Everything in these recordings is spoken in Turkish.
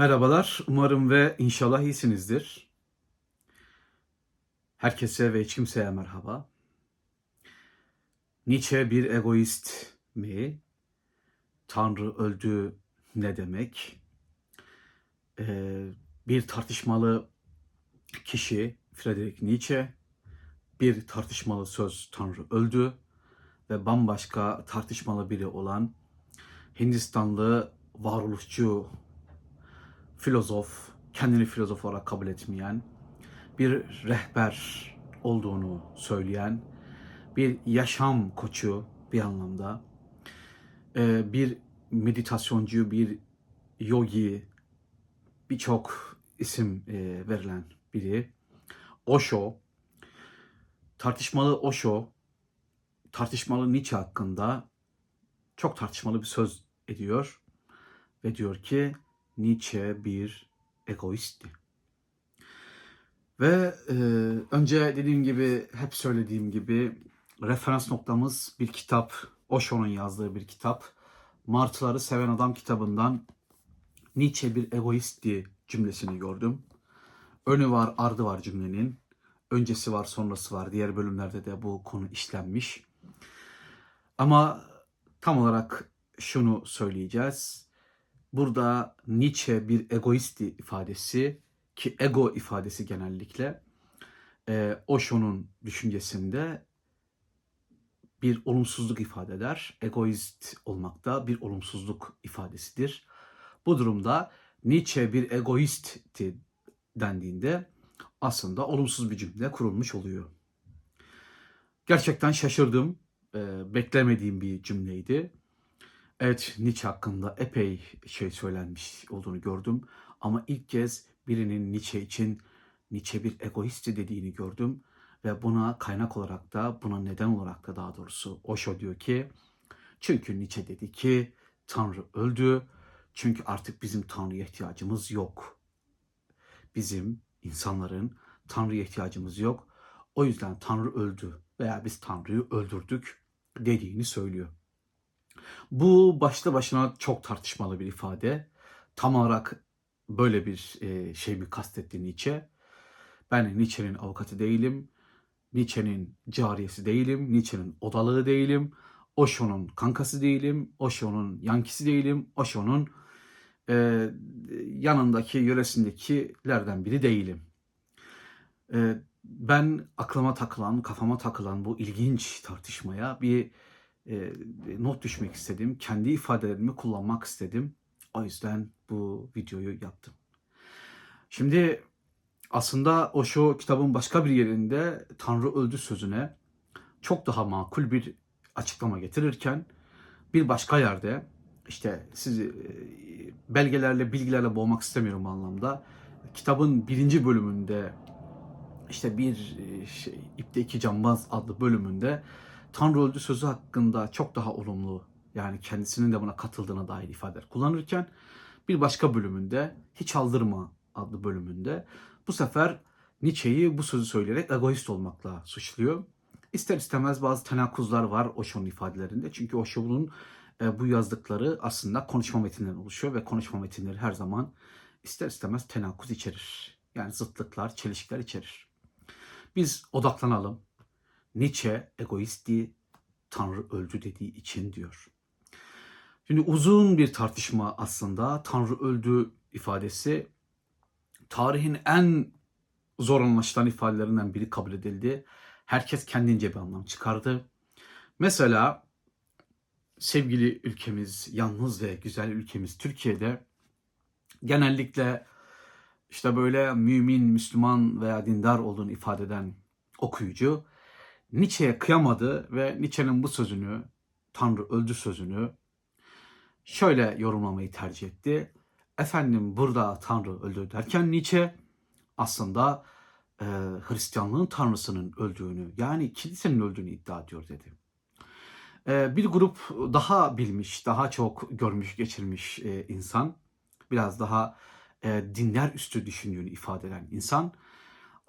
Merhabalar, umarım ve inşallah iyisinizdir. Herkese ve hiç kimseye merhaba. Nietzsche bir egoist mi? Tanrı öldü ne demek? Ee, bir tartışmalı kişi Friedrich Nietzsche, bir tartışmalı söz Tanrı öldü ve bambaşka tartışmalı biri olan Hindistanlı varoluşçu filozof, kendini filozof olarak kabul etmeyen, bir rehber olduğunu söyleyen, bir yaşam koçu bir anlamda, e, bir meditasyoncu, bir yogi, birçok isim e, verilen biri. Osho, tartışmalı Osho, tartışmalı Nietzsche hakkında çok tartışmalı bir söz ediyor ve diyor ki Nietzsche bir egoistti. Ve e, önce dediğim gibi, hep söylediğim gibi referans noktamız bir kitap, Osho'nun yazdığı bir kitap. Martıları Seven Adam kitabından Nietzsche bir egoistti cümlesini gördüm. Önü var, ardı var cümlenin. Öncesi var, sonrası var. Diğer bölümlerde de bu konu işlenmiş. Ama tam olarak şunu söyleyeceğiz. Burada Nietzsche bir egoisti ifadesi ki ego ifadesi genellikle e, Osho'nun düşüncesinde bir olumsuzluk ifade eder. Egoist olmak da bir olumsuzluk ifadesidir. Bu durumda Nietzsche bir egoistti dendiğinde aslında olumsuz bir cümle kurulmuş oluyor. Gerçekten şaşırdım. E, beklemediğim bir cümleydi. Evet Nietzsche hakkında epey şey söylenmiş olduğunu gördüm. Ama ilk kez birinin Nietzsche için Nietzsche bir egoisti dediğini gördüm. Ve buna kaynak olarak da buna neden olarak da daha doğrusu Osho diyor ki çünkü Nietzsche dedi ki Tanrı öldü. Çünkü artık bizim Tanrı'ya ihtiyacımız yok. Bizim insanların Tanrı'ya ihtiyacımız yok. O yüzden Tanrı öldü veya biz Tanrı'yı öldürdük dediğini söylüyor. Bu başlı başına çok tartışmalı bir ifade. Tam olarak böyle bir e, şey mi kastetti Nietzsche? Ben Nietzsche'nin avukatı değilim. Nietzsche'nin cariyesi değilim. Nietzsche'nin odalığı değilim. Osho'nun kankası değilim. Osho'nun yankisi değilim. Osho'nun e, yanındaki, yöresindekilerden biri değilim. E, ben aklıma takılan, kafama takılan bu ilginç tartışmaya bir e, not düşmek istedim. Kendi ifadelerimi kullanmak istedim. O yüzden bu videoyu yaptım. Şimdi aslında o şu kitabın başka bir yerinde Tanrı öldü sözüne çok daha makul bir açıklama getirirken bir başka yerde işte sizi e, belgelerle bilgilerle boğmak istemiyorum anlamda. Kitabın birinci bölümünde işte bir e, şey, İpte iki Cambaz adlı bölümünde Tanrı öldü sözü hakkında çok daha olumlu yani kendisinin de buna katıldığına dair ifadeler kullanırken bir başka bölümünde Hiç Aldırma adlı bölümünde bu sefer Nietzsche'yi bu sözü söyleyerek egoist olmakla suçluyor. İster istemez bazı tenakuzlar var Osho'nun ifadelerinde. Çünkü Osho'nun e, bu yazdıkları aslında konuşma metinleri oluşuyor ve konuşma metinleri her zaman ister istemez tenakuz içerir. Yani zıtlıklar, çelişkiler içerir. Biz odaklanalım. Nietzsche egoisti, Tanrı öldü dediği için diyor. Şimdi uzun bir tartışma aslında Tanrı öldü ifadesi tarihin en zor anlaşılan ifadelerinden biri kabul edildi. Herkes kendince bir anlam çıkardı. Mesela sevgili ülkemiz, yalnız ve güzel ülkemiz Türkiye'de genellikle işte böyle mümin, Müslüman veya dindar olduğunu ifade eden okuyucu Nietzsche'ye kıyamadı ve Nietzsche'nin bu sözünü, Tanrı öldü sözünü şöyle yorumlamayı tercih etti. Efendim burada Tanrı öldü derken Nietzsche aslında e, Hristiyanlığın Tanrısının öldüğünü yani kilisenin öldüğünü iddia ediyor dedi. E, bir grup daha bilmiş, daha çok görmüş, geçirmiş e, insan, biraz daha e, dinler üstü düşündüğünü ifade eden insan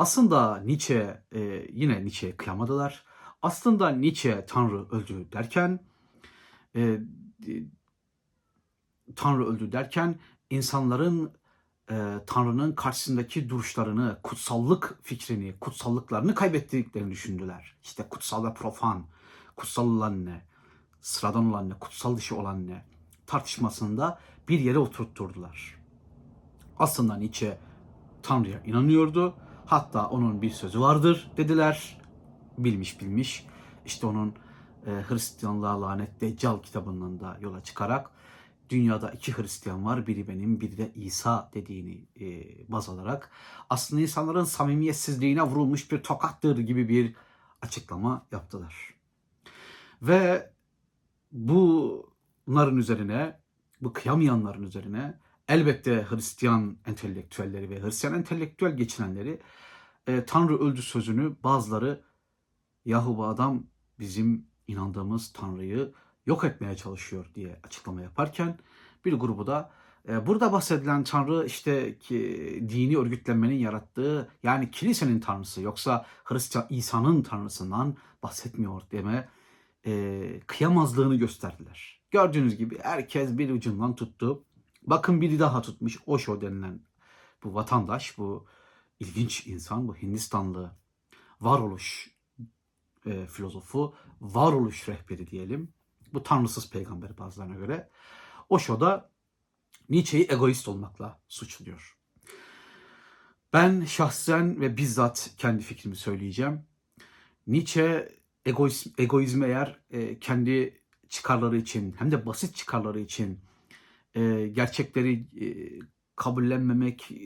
aslında Nietzsche e, yine Nietzsche'ye kıyamadılar. Aslında Nietzsche Tanrı öldü derken e, Tanrı öldü derken insanların e, Tanrı'nın karşısındaki duruşlarını, kutsallık fikrini, kutsallıklarını kaybettiklerini düşündüler. İşte kutsal ve profan, kutsal olan ne, sıradan olan ne, kutsal dışı olan ne tartışmasında bir yere oturtturdular. Aslında Nietzsche Tanrı'ya inanıyordu. Hatta onun bir sözü vardır dediler. Bilmiş bilmiş. İşte onun e, Hristiyanlığa lanet Deccal kitabından da yola çıkarak dünyada iki Hristiyan var. Biri benim, biri de İsa dediğini e, baz alarak aslında insanların samimiyetsizliğine vurulmuş bir tokattır gibi bir açıklama yaptılar. Ve bunların üzerine, bu kıyamayanların üzerine elbette Hristiyan entelektüelleri ve Hristiyan entelektüel geçinenleri e, Tanrı öldü sözünü bazıları yahu bu adam bizim inandığımız Tanrı'yı yok etmeye çalışıyor diye açıklama yaparken bir grubu da e, burada bahsedilen Tanrı işte ki dini örgütlenmenin yarattığı yani kilisenin tanrısı yoksa Hristiyan İsa'nın tanrısından bahsetmiyor deme e, kıyamazlığını gösterdiler. Gördüğünüz gibi herkes bir ucundan tuttu. Bakın biri daha tutmuş Osho denilen bu vatandaş, bu ilginç insan, bu Hindistanlı varoluş e, filozofu, varoluş rehberi diyelim. Bu tanrısız peygamber bazılarına göre. Osho da Nietzsche'yi egoist olmakla suçluyor. Ben şahsen ve bizzat kendi fikrimi söyleyeceğim. Nietzsche egoizm, egoizmi eğer e, kendi çıkarları için hem de basit çıkarları için e, gerçekleri e, kabullenmemek, e,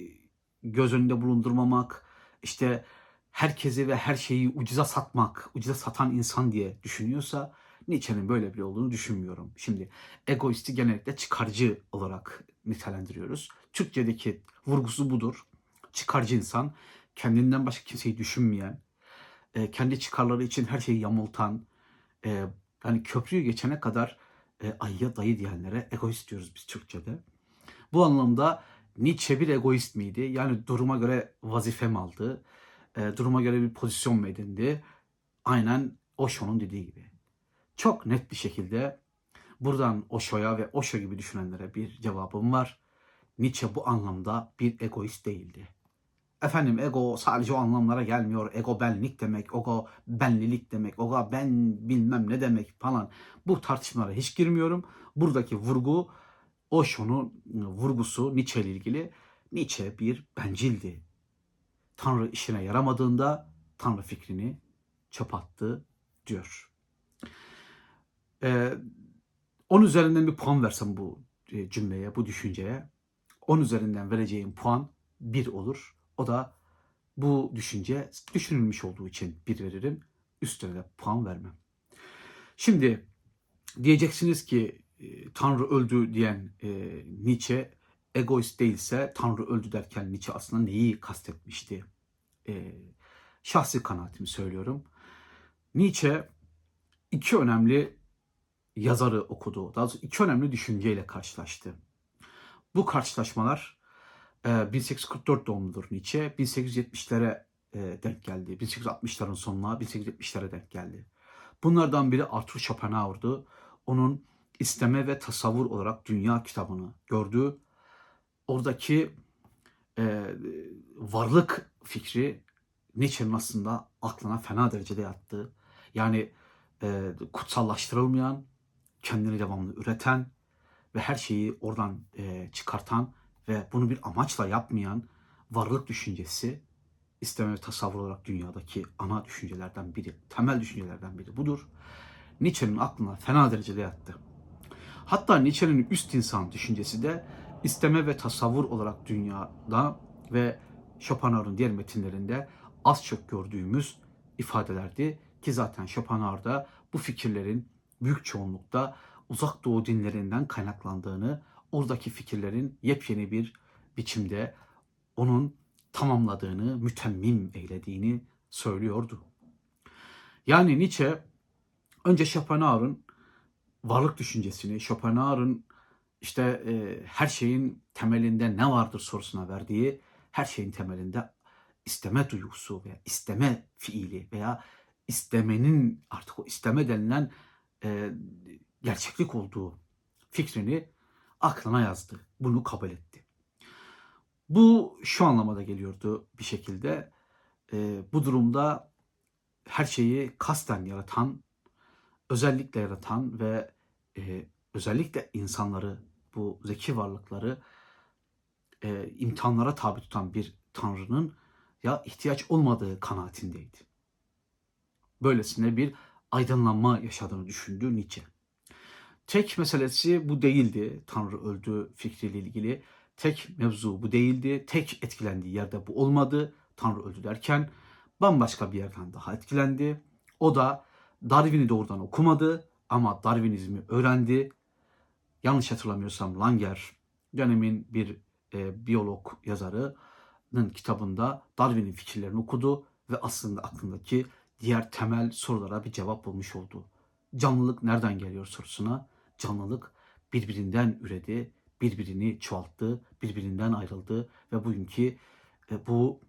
göz önünde bulundurmamak, işte herkesi ve her şeyi ucuza satmak, ucuza satan insan diye düşünüyorsa Nietzsche'nin böyle bir olduğunu düşünmüyorum. Şimdi egoisti genellikle çıkarcı olarak nitelendiriyoruz. Türkçedeki vurgusu budur. Çıkarcı insan, kendinden başka kimseyi düşünmeyen, e, kendi çıkarları için her şeyi yamultan, e, yani köprüyü geçene kadar e, ayıya dayı diyenlere egoist diyoruz biz Türkçe'de. Bu anlamda Nietzsche bir egoist miydi? Yani duruma göre vazife mi aldı? E, duruma göre bir pozisyon mu edindi? Aynen Osho'nun dediği gibi. Çok net bir şekilde buradan Osho'ya ve Osho gibi düşünenlere bir cevabım var. Nietzsche bu anlamda bir egoist değildi. Efendim ego sadece o anlamlara gelmiyor. Ego benlik demek, ego benlilik demek, ego ben bilmem ne demek falan. Bu tartışmalara hiç girmiyorum. Buradaki vurgu Osho'nun vurgusu Nietzsche ile ilgili. Nietzsche bir bencildi. Tanrı işine yaramadığında Tanrı fikrini çöp attı diyor. Ee, 10 üzerinden bir puan versem bu e, cümleye, bu düşünceye 10 üzerinden vereceğim puan 1 olur. O da bu düşünce düşünülmüş olduğu için bir veririm. Üstüne de puan vermem. Şimdi diyeceksiniz ki e, Tanrı öldü diyen e, Nietzsche egoist değilse Tanrı öldü derken Nietzsche aslında neyi kastetmişti? E, şahsi kanaatimi söylüyorum. Nietzsche iki önemli yazarı okudu. Daha doğrusu iki önemli düşünceyle karşılaştı. Bu karşılaşmalar 1844 e, doğumludur Nietzsche. 1870'lere e, denk geldi. 1860'ların sonuna 1870'lere denk geldi. Bunlardan biri Arthur Schopenhauer'du. Onun isteme ve tasavvur olarak dünya kitabını gördü. Oradaki e, varlık fikri Nietzsche'nin aslında aklına fena derecede yattı. Yani e, kutsallaştırılmayan, kendini devamlı üreten ve her şeyi oradan e, çıkartan ve bunu bir amaçla yapmayan varlık düşüncesi isteme ve tasavvur olarak dünyadaki ana düşüncelerden biri, temel düşüncelerden biri budur. Nietzsche'nin aklına fena derecede yattı. Hatta Nietzsche'nin üst insan düşüncesi de isteme ve tasavvur olarak dünyada ve Schopenhauer'ın diğer metinlerinde az çok gördüğümüz ifadelerdi ki zaten Schopenhauer'da bu fikirlerin büyük çoğunlukta uzak doğu dinlerinden kaynaklandığını, oradaki fikirlerin yepyeni bir biçimde onun tamamladığını, mütemmim eylediğini söylüyordu. Yani Nietzsche önce Schopenhauer'ın varlık düşüncesini, Schopenhauer'ın işte e, her şeyin temelinde ne vardır sorusuna verdiği her şeyin temelinde isteme duygusu veya isteme fiili veya istemenin artık o isteme denilen e, gerçeklik olduğu fikrini aklına yazdı. Bunu kabul etti. Bu şu anlamada geliyordu bir şekilde. E, bu durumda her şeyi kasten yaratan, özellikle yaratan ve e, özellikle insanları, bu zeki varlıkları e, imtihanlara tabi tutan bir tanrının ya ihtiyaç olmadığı kanaatindeydi. Böylesine bir aydınlanma yaşadığını düşündü Nietzsche. Tek meselesi bu değildi. Tanrı öldü fikriyle ilgili. Tek mevzu bu değildi. Tek etkilendiği yerde bu olmadı. Tanrı öldü derken bambaşka bir yerden daha etkilendi. O da Darwin'i doğrudan okumadı ama Darwinizmi öğrendi. Yanlış hatırlamıyorsam Langer dönemin bir e, biyolog yazarının kitabında Darwin'in fikirlerini okudu ve aslında aklındaki diğer temel sorulara bir cevap bulmuş oldu. Canlılık nereden geliyor sorusuna canlılık birbirinden üredi, birbirini çoğalttı, birbirinden ayrıldı ve bugünkü e, bu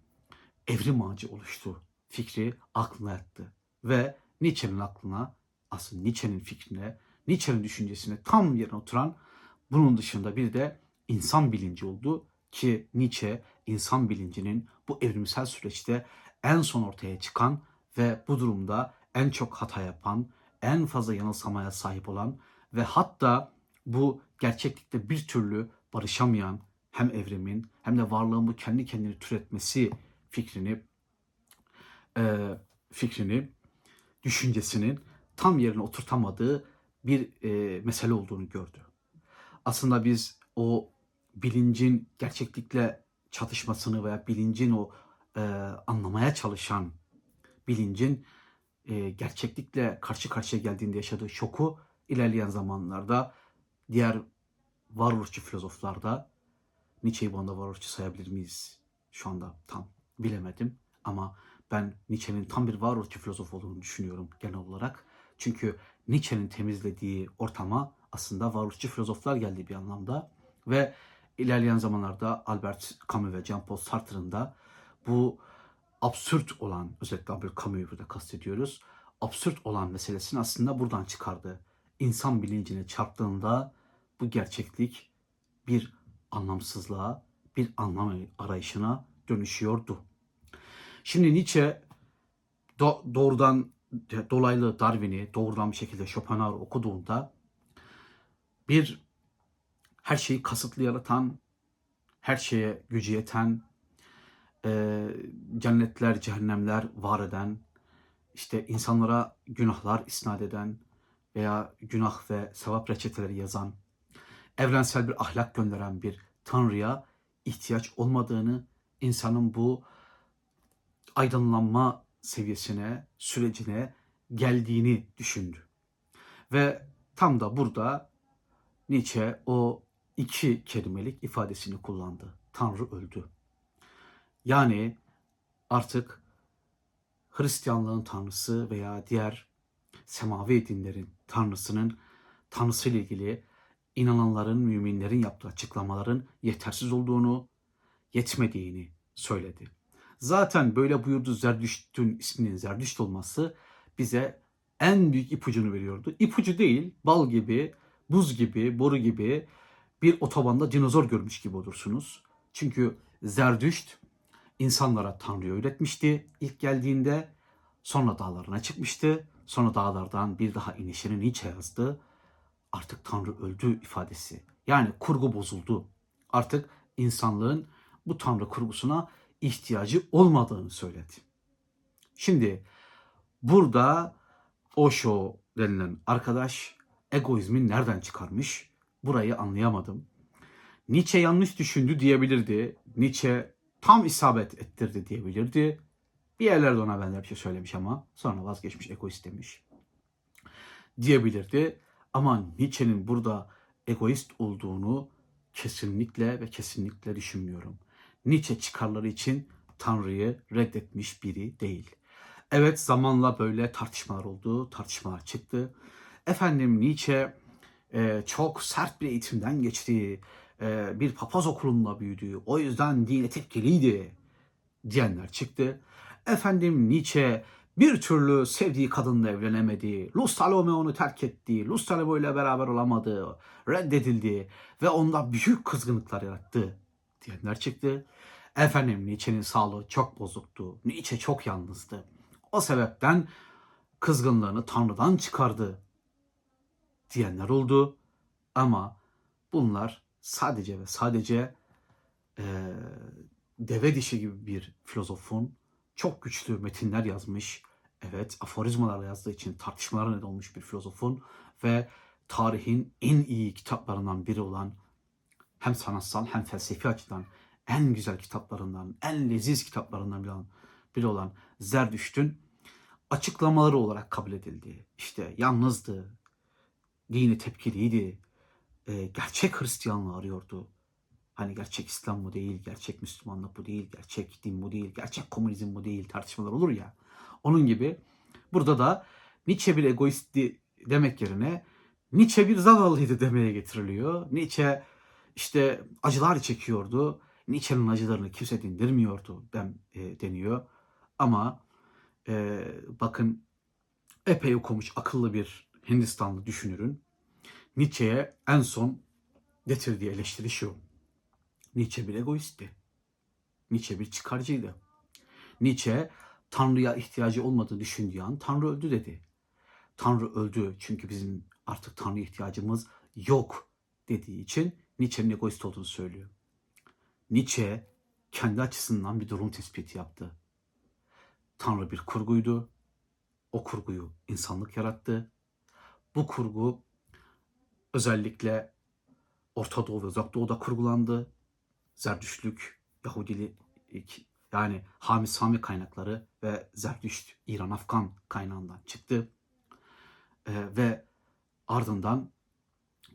evrim ağacı oluştu. Fikri aklına yattı ve Nietzsche'nin aklına, aslında Nietzsche'nin fikrine, Nietzsche'nin düşüncesine tam yerine oturan bunun dışında bir de insan bilinci oldu ki Nietzsche insan bilincinin bu evrimsel süreçte en son ortaya çıkan ve bu durumda en çok hata yapan, en fazla yanılsamaya sahip olan ve hatta bu gerçeklikte bir türlü barışamayan hem evrimin hem de varlığın bu kendi kendini türetmesi fikrini e, fikrini düşüncesinin tam yerine oturtamadığı bir e, mesele olduğunu gördü. Aslında biz o bilincin gerçeklikle çatışmasını veya bilincin o e, anlamaya çalışan bilincin e, gerçeklikle karşı karşıya geldiğinde yaşadığı şoku ilerleyen zamanlarda diğer varoluşçu filozoflarda Nietzsche'yi bu anda varoluşçu sayabilir miyiz? Şu anda tam bilemedim ama ben Nietzsche'nin tam bir varoluşçu filozof olduğunu düşünüyorum genel olarak. Çünkü Nietzsche'nin temizlediği ortama aslında varoluşçu filozoflar geldi bir anlamda ve ilerleyen zamanlarda Albert Camus ve Jean-Paul Sartre'ın da bu absürt olan, özellikle Albert Camus'u burada kastediyoruz, absürt olan meselesini aslında buradan çıkardı. İnsan bilincine çarptığında bu gerçeklik bir anlamsızlığa, bir anlam arayışına dönüşüyordu. Şimdi Nietzsche do- doğrudan dolaylı Darwin'i doğrudan bir şekilde Schopenhauer okuduğunda bir her şeyi kasıtlı yaratan, her şeye gücü yeten, e, cennetler, cehennemler var eden, işte insanlara günahlar isnat eden veya günah ve sevap reçeteleri yazan, evrensel bir ahlak gönderen bir Tanrı'ya ihtiyaç olmadığını, insanın bu aydınlanma seviyesine, sürecine geldiğini düşündü. Ve tam da burada Nietzsche o iki kelimelik ifadesini kullandı. Tanrı öldü. Yani artık Hristiyanlığın tanrısı veya diğer semavi dinlerin tanrısının tanrısı ile ilgili inananların, müminlerin yaptığı açıklamaların yetersiz olduğunu, yetmediğini söyledi. Zaten böyle buyurdu Zerdüşt'ün isminin Zerdüşt olması bize en büyük ipucunu veriyordu. İpucu değil, bal gibi, buz gibi, boru gibi bir otobanda dinozor görmüş gibi olursunuz. Çünkü Zerdüşt insanlara Tanrı'yı öğretmişti ilk geldiğinde. Sonra dağlarına çıkmıştı. Sonra dağlardan bir daha inişini Nietzsche yazdı. Artık Tanrı öldü ifadesi. Yani kurgu bozuldu. Artık insanlığın bu Tanrı kurgusuna ihtiyacı olmadığını söyledi. Şimdi burada Osho denilen arkadaş egoizmi nereden çıkarmış? Burayı anlayamadım. Nietzsche yanlış düşündü diyebilirdi. Nietzsche tam isabet ettirdi diyebilirdi. Bir yerlerde ona benzer bir şey söylemiş ama sonra vazgeçmiş egoist demiş diyebilirdi. Ama Nietzsche'nin burada egoist olduğunu kesinlikle ve kesinlikle düşünmüyorum. Nietzsche çıkarları için Tanrı'yı reddetmiş biri değil. Evet zamanla böyle tartışmalar oldu, tartışmalar çıktı. Efendim Nietzsche e, çok sert bir eğitimden geçti, e, bir papaz okulunda büyüdü, o yüzden dine tepkiliydi diyenler çıktı. Efendim Nietzsche bir türlü sevdiği kadınla evlenemedi. Luz Salome onu terk etti. Luz Salome ile beraber olamadı. Reddedildi ve onda büyük kızgınlıklar yarattı diyenler çıktı. Efendim Nietzsche'nin sağlığı çok bozuktu. Nietzsche çok yalnızdı. O sebepten kızgınlığını Tanrı'dan çıkardı diyenler oldu. Ama bunlar sadece ve sadece eee, deve dişi gibi bir filozofun çok güçlü metinler yazmış. Evet, aforizmalarla yazdığı için tartışmalara neden olmuş bir filozofun ve tarihin en iyi kitaplarından biri olan hem sanatsal hem felsefi açıdan en güzel kitaplarından, en leziz kitaplarından biri olan, biri olan Zerdüşt'ün açıklamaları olarak kabul edildi. İşte yalnızdı, dini tepkiliydi, gerçek Hristiyanlığı arıyordu. Hani gerçek İslam bu değil, gerçek Müslümanlık bu değil, gerçek din bu değil, gerçek komünizm bu değil tartışmalar olur ya. Onun gibi burada da Nietzsche bir egoistti demek yerine Nietzsche bir zavallıydı demeye getiriliyor. Nietzsche işte acılar çekiyordu. Nietzsche'nin acılarını kimse dindirmiyordu den, e, deniyor. Ama e, bakın epey okumuş akıllı bir Hindistanlı düşünürün Nietzsche'ye en son getirdiği eleştiri şu. Nietzsche bir egoistti. Nietzsche bir çıkarcıydı. Nietzsche Tanrı'ya ihtiyacı olmadığını düşündüğü an Tanrı öldü dedi. Tanrı öldü çünkü bizim artık Tanrı'ya ihtiyacımız yok dediği için Nietzsche'nin egoist olduğunu söylüyor. Nietzsche kendi açısından bir durum tespiti yaptı. Tanrı bir kurguydu. O kurguyu insanlık yarattı. Bu kurgu özellikle Orta Doğu ve Uzak Doğu'da kurgulandı. Zerdüştlük, Yahudilik yani Hami Sami kaynakları ve Zerdüşt İran Afgan kaynağından çıktı. Ee, ve ardından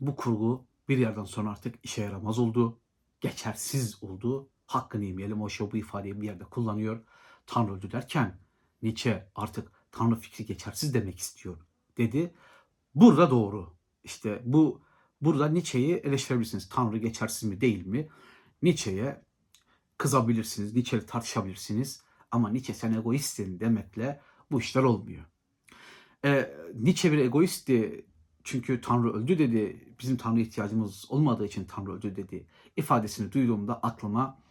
bu kurgu bir yerden sonra artık işe yaramaz oldu. Geçersiz oldu. Hakkını yemeyelim. O şey bu ifadeyi bir yerde kullanıyor. Tanrı öldü derken Nietzsche artık Tanrı fikri geçersiz demek istiyor dedi. Burada doğru. İşte bu burada Nietzsche'yi eleştirebilirsiniz. Tanrı geçersiz mi değil mi? Nietzsche'ye kızabilirsiniz. Nietzsche'yle tartışabilirsiniz. Ama Nietzsche sen egoistsin demekle bu işler olmuyor. Ee, Nietzsche bir egoistti çünkü Tanrı öldü dedi. Bizim Tanrı'ya ihtiyacımız olmadığı için Tanrı öldü dedi. ifadesini duyduğumda aklıma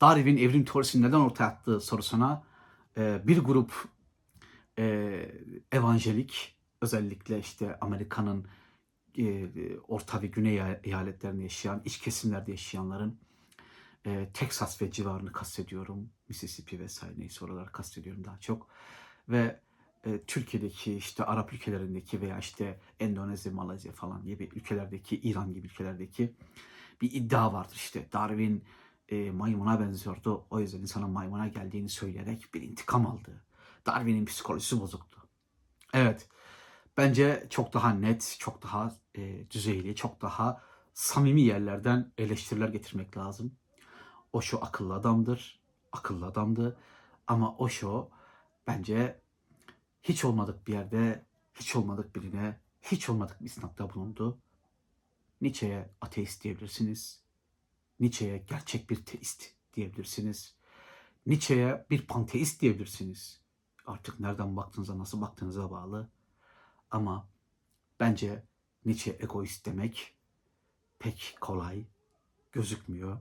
Darwin evrim teorisini neden ortaya attığı sorusuna e, bir grup e, evangelik özellikle işte Amerika'nın e, orta ve güney eyaletlerinde yaşayan, iç kesimlerde yaşayanların e, Texas ve civarını kastediyorum. Mississippi vesaire neyse oraları kastediyorum daha çok. Ve e, Türkiye'deki işte Arap ülkelerindeki veya işte Endonezya, Malezya falan gibi ülkelerdeki, İran gibi ülkelerdeki bir iddia vardır işte. Darwin e, maymuna benziyordu. O yüzden insana maymuna geldiğini söyleyerek bir intikam aldı. Darwin'in psikolojisi bozuktu. Evet. Bence çok daha net, çok daha e, düzeyli, çok daha samimi yerlerden eleştiriler getirmek lazım. Osho akıllı adamdır. Akıllı adamdı. Ama Osho bence hiç olmadık bir yerde, hiç olmadık birine, hiç olmadık bir sınavda bulundu. Nietzsche'ye ateist diyebilirsiniz. Nietzsche'ye gerçek bir teist diyebilirsiniz. Nietzsche'ye bir panteist diyebilirsiniz. Artık nereden baktığınıza, nasıl baktığınıza bağlı. Ama bence Nietzsche egoist demek pek kolay gözükmüyor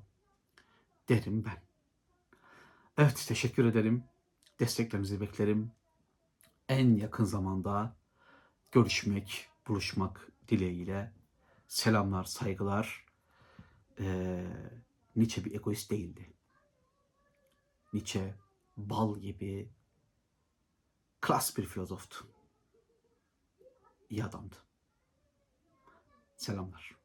derim ben. Evet teşekkür ederim. Desteklerinizi beklerim. En yakın zamanda görüşmek, buluşmak dileğiyle selamlar, saygılar. Ee, Nietzsche bir egoist değildi. Nietzsche bal gibi klas bir filozoftu. İyi adamdı. Selamlar.